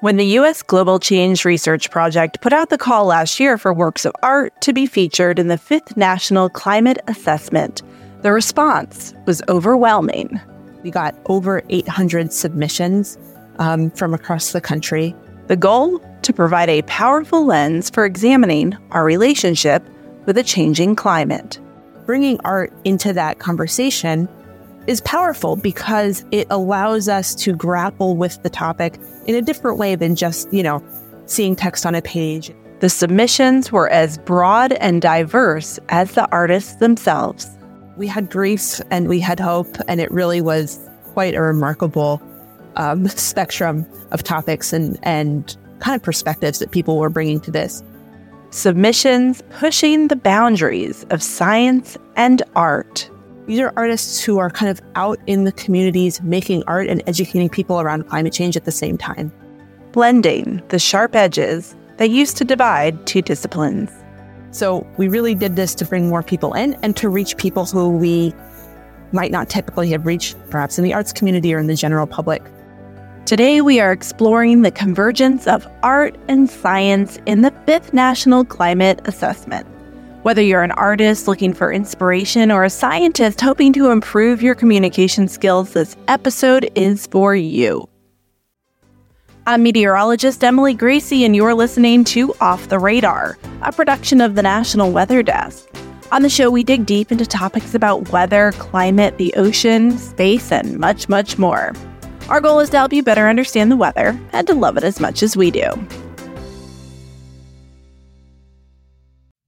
When the U.S. Global Change Research Project put out the call last year for works of art to be featured in the fifth National Climate Assessment, the response was overwhelming. We got over 800 submissions um, from across the country. The goal? To provide a powerful lens for examining our relationship with a changing climate. Bringing art into that conversation is powerful because it allows us to grapple with the topic in a different way than just, you know, seeing text on a page. The submissions were as broad and diverse as the artists themselves. We had grief and we had hope, and it really was quite a remarkable um, spectrum of topics and, and kind of perspectives that people were bringing to this. Submissions pushing the boundaries of science and art. These are artists who are kind of out in the communities making art and educating people around climate change at the same time. Blending the sharp edges that used to divide two disciplines. So we really did this to bring more people in and to reach people who we might not typically have reached, perhaps in the arts community or in the general public. Today, we are exploring the convergence of art and science in the fifth National Climate Assessment. Whether you're an artist looking for inspiration or a scientist hoping to improve your communication skills, this episode is for you. I'm meteorologist Emily Gracie, and you're listening to Off the Radar, a production of the National Weather Desk. On the show, we dig deep into topics about weather, climate, the ocean, space, and much, much more. Our goal is to help you better understand the weather and to love it as much as we do.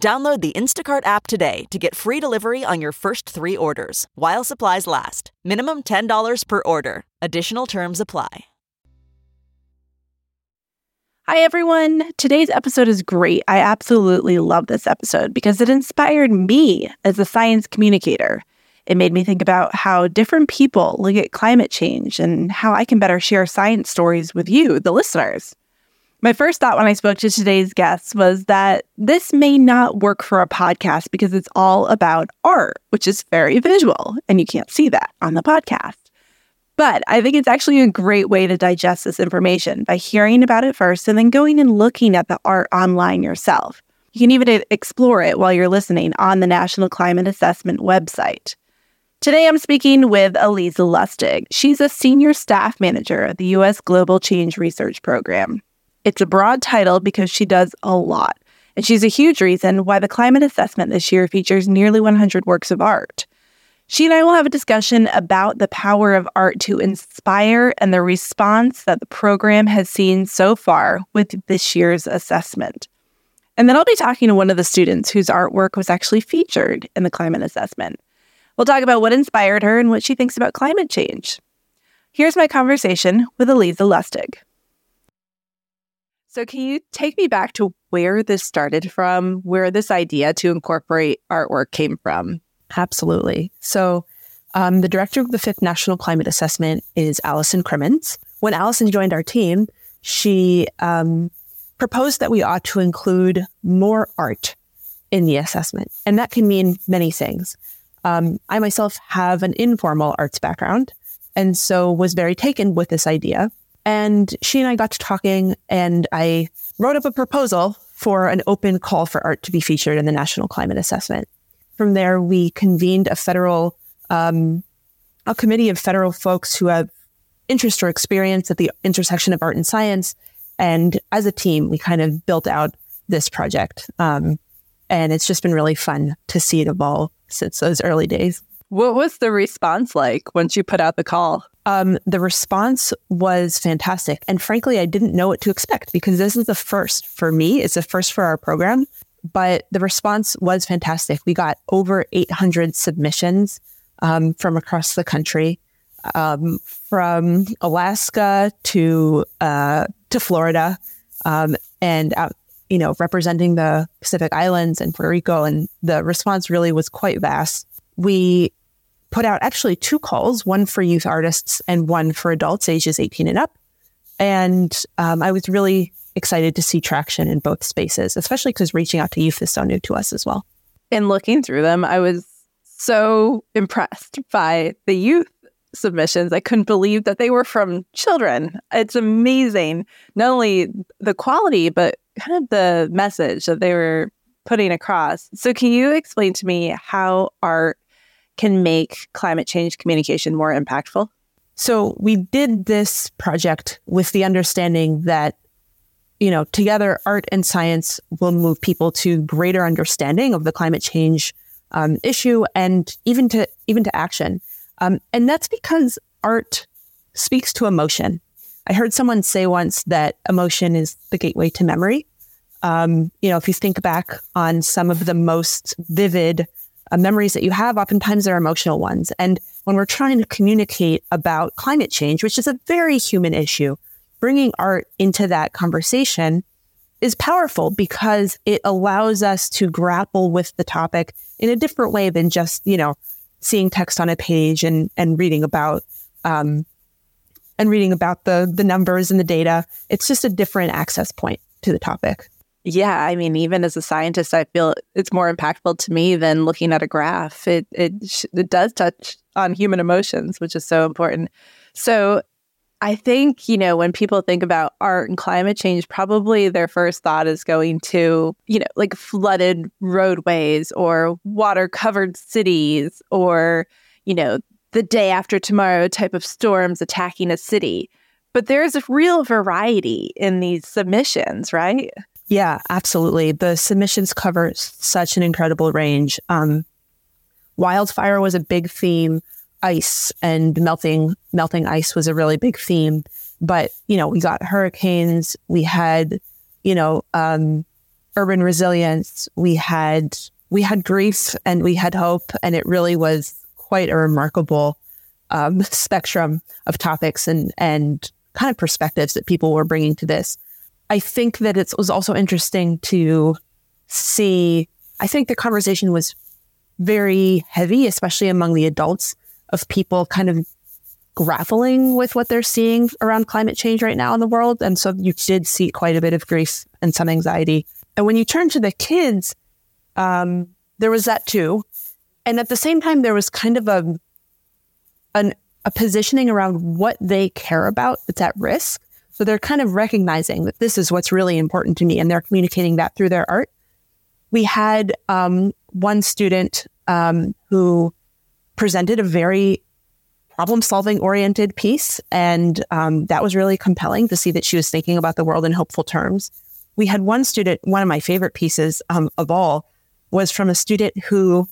Download the Instacart app today to get free delivery on your first three orders while supplies last. Minimum $10 per order. Additional terms apply. Hi, everyone. Today's episode is great. I absolutely love this episode because it inspired me as a science communicator. It made me think about how different people look at climate change and how I can better share science stories with you, the listeners. My first thought when I spoke to today's guests was that this may not work for a podcast because it's all about art, which is very visual, and you can't see that on the podcast. But I think it's actually a great way to digest this information by hearing about it first and then going and looking at the art online yourself. You can even explore it while you're listening on the National Climate Assessment website. Today, I'm speaking with Allyza Lustig. She's a senior staff manager at the U.S. Global Change Research Program. It's a broad title because she does a lot, and she's a huge reason why the climate assessment this year features nearly 100 works of art. She and I will have a discussion about the power of art to inspire and the response that the program has seen so far with this year's assessment. And then I'll be talking to one of the students whose artwork was actually featured in the climate assessment. We'll talk about what inspired her and what she thinks about climate change. Here's my conversation with Allyza Lustig. So, can you take me back to where this started from, where this idea to incorporate artwork came from? Absolutely. So, um, the director of the Fifth National Climate Assessment is Allison Crimmins. When Allison joined our team, she um, proposed that we ought to include more art in the assessment. And that can mean many things. Um, I myself have an informal arts background and so was very taken with this idea. And she and I got to talking, and I wrote up a proposal for an open call for art to be featured in the National Climate Assessment. From there, we convened a federal, um, a committee of federal folks who have interest or experience at the intersection of art and science. And as a team, we kind of built out this project. Um, and it's just been really fun to see it evolve since those early days. What was the response like once you put out the call? Um, the response was fantastic. And frankly, I didn't know what to expect because this is the first for me. It's the first for our program. But the response was fantastic. We got over 800 submissions um, from across the country, um, from Alaska to uh, to Florida, um, and out you know, representing the Pacific Islands and Puerto Rico. And the response really was quite vast. We put out actually two calls, one for youth artists and one for adults ages 18 and up. And um, I was really excited to see traction in both spaces, especially because reaching out to youth is so new to us as well. In looking through them, I was so impressed by the youth submissions. I couldn't believe that they were from children. It's amazing, not only the quality, but kind of the message that they were putting across. So, can you explain to me how art can make climate change communication more impactful? So, we did this project with the understanding that you know, together, art and science will move people to greater understanding of the climate change um, issue and even to even to action. Um, and that's because art speaks to emotion. I heard someone say once that emotion is the gateway to memory. Um, you know, if you think back on some of the most vivid uh, memories that you have, oftentimes they're emotional ones. And when we're trying to communicate about climate change, which is a very human issue, bringing art into that conversation is powerful because it allows us to grapple with the topic in a different way than just, you know, seeing text on a page and, and reading about, um, and reading about the, the numbers and the data. It's just a different access point to the topic. Yeah, I mean, even as a scientist, I feel it's more impactful to me than looking at a graph. It it it does touch on human emotions, which is so important. So, I think, you know, when people think about art and climate change, probably their first thought is going to, you know, like flooded roadways or water covered cities or, you know, the day after tomorrow type of storms attacking a city. But there's a real variety in these submissions, right? Yeah, absolutely. The submissions cover such an incredible range. Um, wildfire was a big theme ice and melting melting ice was a really big theme. But you know, we got hurricanes, we had you know um, urban resilience, we had we had grief, and we had hope, and it really was quite a remarkable um, spectrum of topics and and kind of perspectives that people were bringing to this. I think that it was also interesting to see. I think the conversation was very heavy, especially among the adults of people kind of grappling with what they're seeing around climate change right now in the world. And so you did see quite a bit of grief and some anxiety. And when you turn to the kids, um, there was that too. And at the same time, there was kind of a, an, a positioning around what they care about that's at risk. So they're kind of recognizing that this is what's really important to me, and they're communicating that through their art. We had um, one student um, who presented a very problem solving oriented piece. And um, that was really compelling to see that she was thinking about the world in hopeful terms. We had one student, one of my favorite pieces um, of all was from a student who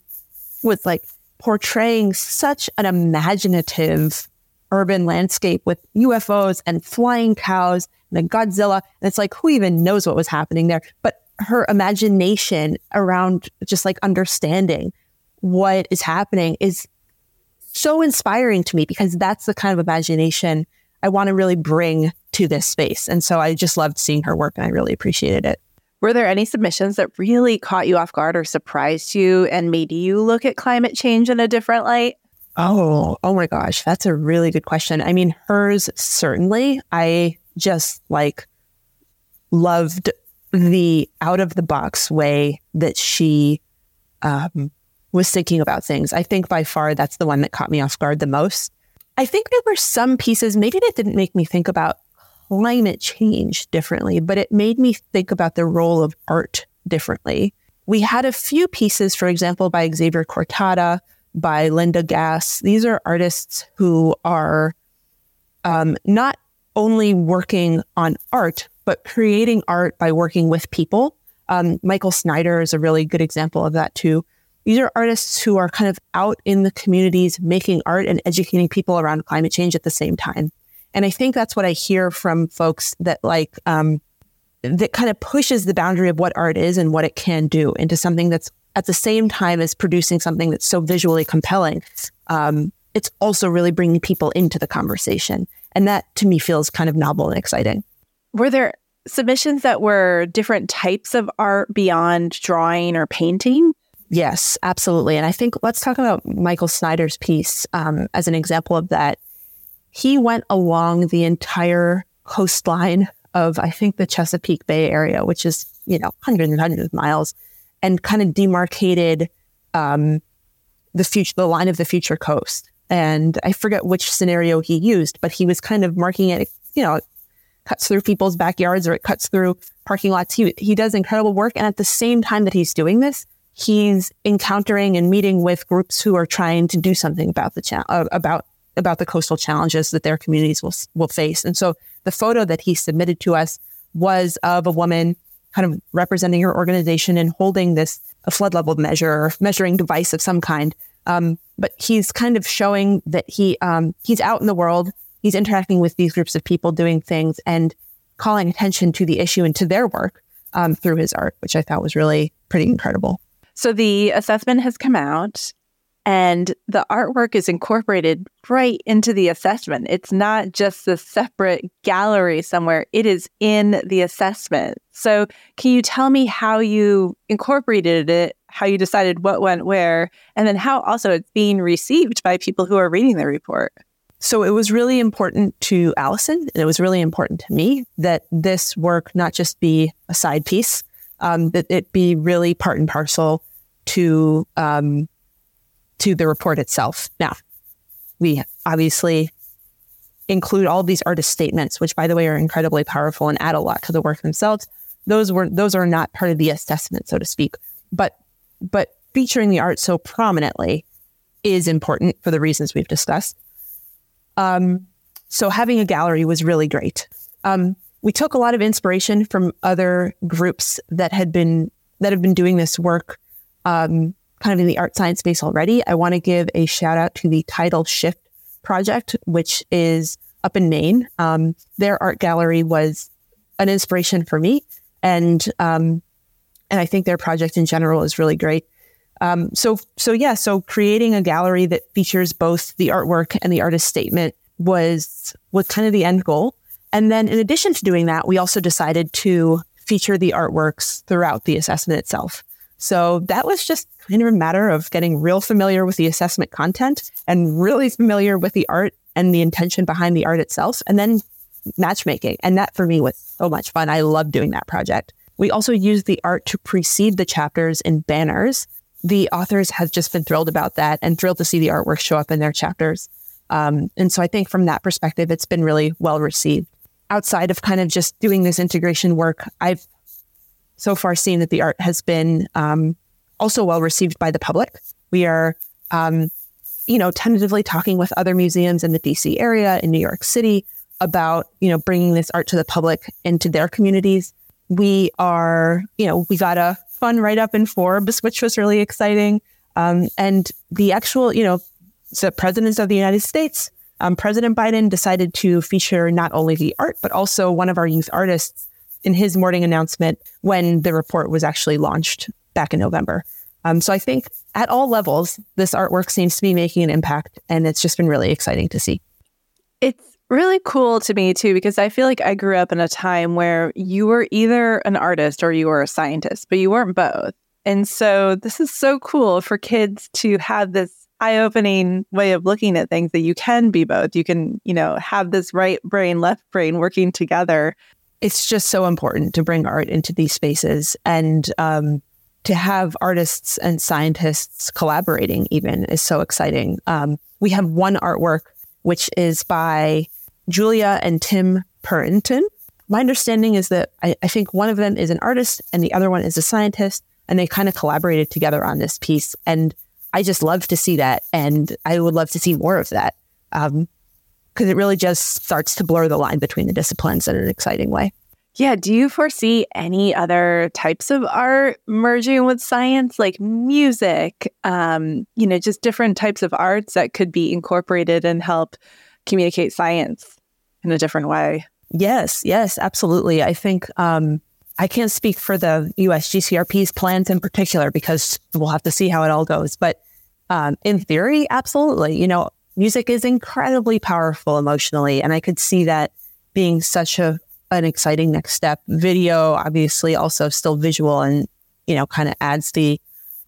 was like portraying such an imaginative urban landscape with UFOs and flying cows and a Godzilla. And it's like, who even knows what was happening there? But her imagination around just like understanding what is happening is so inspiring to me because that's the kind of imagination I want to really bring to this space. And so I just loved seeing her work and I really appreciated it. Were there any submissions that really caught you off guard or surprised you and made you look at climate change in a different light? Oh, oh my gosh, that's a really good question. I mean, hers certainly. I just like loved the out of the box way that she um, was thinking about things. I think by far that's the one that caught me off guard the most. I think there were some pieces, maybe that didn't make me think about climate change differently, but it made me think about the role of art differently. We had a few pieces, for example, by Xavier Cortada, by Linda Gass. These are artists who are um, not only working on art, but creating art by working with people. Um, Michael Snyder is a really good example of that too. These are artists who are kind of out in the communities making art and educating people around climate change at the same time. And I think that's what I hear from folks that like, um, that kind of pushes the boundary of what art is and what it can do into something that's at the same time as producing something that's so visually compelling. Um, it's also really bringing people into the conversation. And that to me feels kind of novel and exciting. Were there submissions that were different types of art beyond drawing or painting? Yes, absolutely. And I think let's talk about Michael Snyder's piece um, as an example of that. He went along the entire coastline of, I think, the Chesapeake Bay area, which is, you know, hundreds and hundreds of miles, and kind of demarcated um, the future, the line of the future coast. And I forget which scenario he used, but he was kind of marking it, you know, it cuts through people's backyards or it cuts through parking lots. He, he does incredible work. And at the same time that he's doing this, he's encountering and meeting with groups who are trying to do something about the cha- uh, about about the coastal challenges that their communities will will face. And so the photo that he submitted to us was of a woman kind of representing your organization and holding this a flood level measure or measuring device of some kind. Um, but he's kind of showing that he um, he's out in the world. He's interacting with these groups of people, doing things, and calling attention to the issue and to their work um, through his art, which I thought was really pretty incredible. So the assessment has come out and the artwork is incorporated right into the assessment. It's not just a separate gallery somewhere, it is in the assessment. So, can you tell me how you incorporated it, how you decided what went where, and then how also it's being received by people who are reading the report? So it was really important to Allison, and it was really important to me that this work not just be a side piece, um, that it be really part and parcel to um, to the report itself. Now, we obviously include all these artist statements, which by the way are incredibly powerful and add a lot to the work themselves. Those were those are not part of the assessment, so to speak. But but featuring the art so prominently is important for the reasons we've discussed. Um, so having a gallery was really great. Um, we took a lot of inspiration from other groups that had been that have been doing this work um, kind of in the art science space already, I want to give a shout out to the Tidal Shift project, which is up in Maine. Um, their art gallery was an inspiration for me, and um, and I think their project in general is really great. Um, so so yeah, so creating a gallery that features both the artwork and the artist statement was was kind of the end goal. And then in addition to doing that, we also decided to feature the artworks throughout the assessment itself. So that was just kind of a matter of getting real familiar with the assessment content and really familiar with the art and the intention behind the art itself, and then matchmaking. And that for me was so much fun. I love doing that project. We also used the art to precede the chapters in banners. The authors have just been thrilled about that and thrilled to see the artwork show up in their chapters. Um, and so I think from that perspective, it's been really well received. Outside of kind of just doing this integration work, I've so far seen that the art has been um, also well received by the public. We are, um, you know, tentatively talking with other museums in the DC area, in New York City, about, you know, bringing this art to the public into their communities. We are, you know, we got a fun write up in Forbes, which was really exciting. Um, and the actual, you know, the presidents of the United States, um, President Biden decided to feature not only the art, but also one of our youth artists in his morning announcement when the report was actually launched back in November. Um, so I think at all levels, this artwork seems to be making an impact, and it's just been really exciting to see. It's really cool to me too because I feel like I grew up in a time where you were either an artist or you were a scientist, but you weren't both. And so this is so cool for kids to have this eye-opening way of looking at things that you can be both. You can, you know, have this right brain, left brain working together it's just so important to bring art into these spaces and um, to have artists and scientists collaborating even is so exciting. Um, we have one artwork which is by Julia and Tim Purinton. My understanding is that I, I think one of them is an artist and the other one is a scientist, and they kind of collaborated together on this piece. And I just love to see that, and I would love to see more of that. Um, because it really just starts to blur the line between the disciplines in an exciting way. Yeah. Do you foresee any other types of art merging with science, like music, um, you know, just different types of arts that could be incorporated and help communicate science in a different way? Yes, yes, absolutely. I think um, I can't speak for the USGCRP's plans in particular because we'll have to see how it all goes. But um, in theory, absolutely. You know, music is incredibly powerful emotionally. And I could see that being such a an exciting next step. Video, obviously, also still visual and, you know, kind of adds the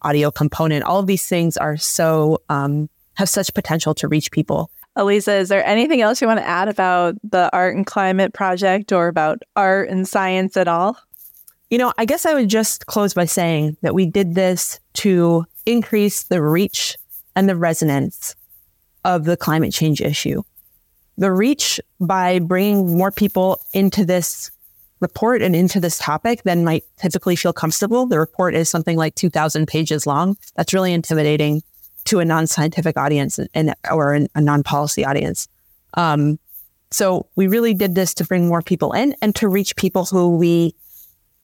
audio component. All of these things are so, um, have such potential to reach people. Allyza, is there anything else you want to add about the Art and Climate Project or about art and science at all? You know, I guess I would just close by saying that we did this to increase the reach and the resonance of the climate change issue. The reach by bringing more people into this report and into this topic than might typically feel comfortable. The report is something like 2000 pages long. That's really intimidating to a non-scientific audience and, or a non-policy audience. Um, so we really did this to bring more people in and to reach people who we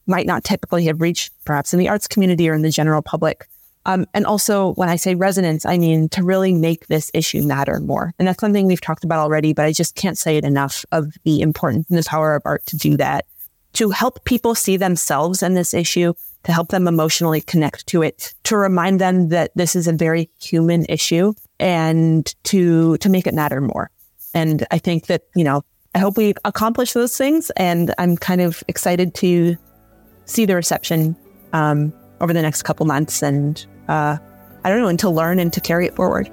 might not typically have reached, perhaps in the arts community or in the general public. Um, and also, when I say resonance, I mean to really make this issue matter more. And that's something we've talked about already, but I just can't say it enough of the importance and the power of art to do that, to help people see themselves in this issue, to help them emotionally connect to it, to remind them that this is a very human issue and to, to make it matter more. And I think that, you know, I hope we accomplish those things. And I'm kind of excited to see the reception um, over the next couple months and uh, I don't know, and to learn and to carry it forward.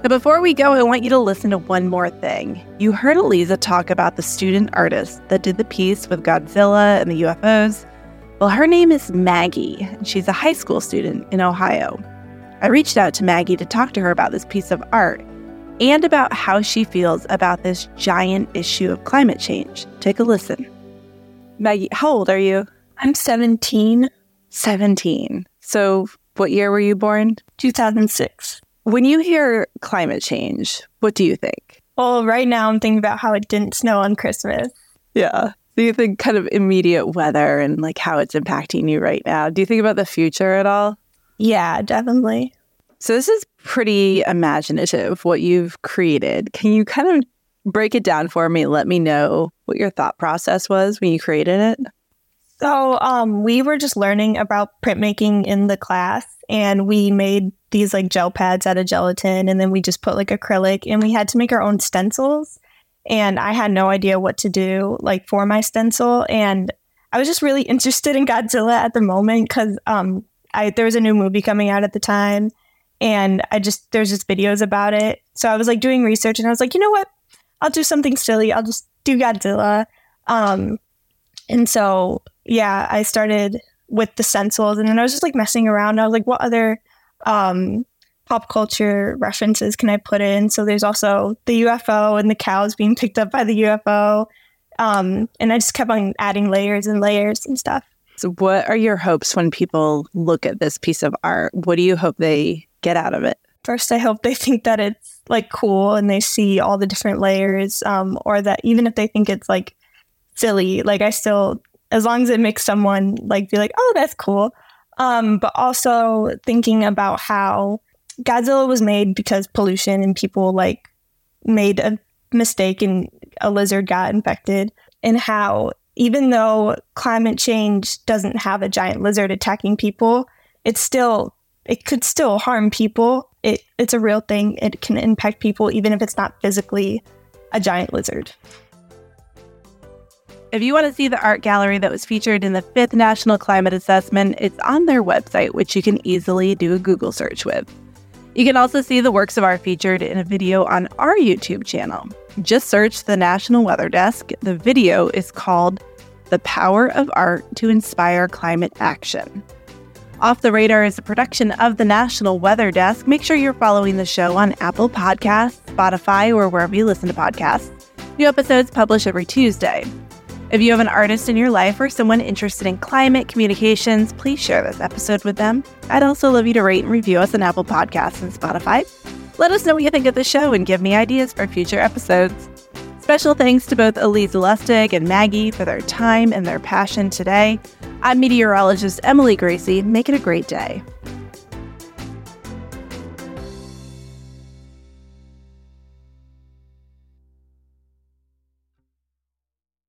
But before we go, I want you to listen to one more thing. You heard Allyza talk about the student artist that did the piece with Godzilla and the UFOs. Well, her name is Maggie, and she's a high school student in Ohio. I reached out to Maggie to talk to her about this piece of art and about how she feels about this giant issue of climate change. Take a listen. Maggie, how old are you? I'm 17. 17. So, what year were you born? 2006. When you hear climate change, what do you think? Well, right now I'm thinking about how it didn't snow on Christmas. Yeah. So you think kind of immediate weather and like how it's impacting you right now. Do you think about the future at all? Yeah, definitely. So this is pretty imaginative what you've created. Can you kind of break it down for me? Let me know what your thought process was when you created it. So, um, we were just learning about printmaking in the class, and we made these like gel pads out of gelatin, and then we just put like acrylic, and we had to make our own stencils. And I had no idea what to do like for my stencil, and I was just really interested in Godzilla at the moment because um, I there was a new movie coming out at the time, and I just there's just videos about it. So I was like doing research, and I was like, you know what, I'll do something silly. I'll just do Godzilla. Um, and so yeah, I started with the stencils and then I was just like messing around. I was like, what other um, pop culture references can I put in? So there's also the UFO and the cows being picked up by the UFO. Um, and I just kept on adding layers and layers and stuff. So, what are your hopes when people look at this piece of art? What do you hope they get out of it? First, I hope they think that it's like cool and they see all the different layers, um, or that even if they think it's like silly, like I still as long as it makes someone like be like, oh, that's cool. Um, but also thinking about how Godzilla was made because pollution and people like made a mistake and a lizard got infected, and how even though climate change doesn't have a giant lizard attacking people, it's still it could still harm people. It it's a real thing. It can impact people even if it's not physically a giant lizard. If you want to see the art gallery that was featured in the fifth National Climate Assessment, it's on their website, which you can easily do a Google search with. You can also see the works of art featured in a video on our YouTube channel. Just search the National Weather Desk. The video is called The Power of Art to Inspire Climate Action. Off the Radar is a production of the National Weather Desk. Make sure you're following the show on Apple Podcasts, Spotify, or wherever you listen to podcasts. New episodes publish every Tuesday. If you have an artist in your life or someone interested in climate communications, please share this episode with them. I'd also love you to rate and review us on Apple Podcasts and Spotify. Let us know what you think of the show and give me ideas for future episodes. Special thanks to both Allyza Lustig and Maggie for their time and their passion today. I'm meteorologist Emily Gracie. Make it a great day.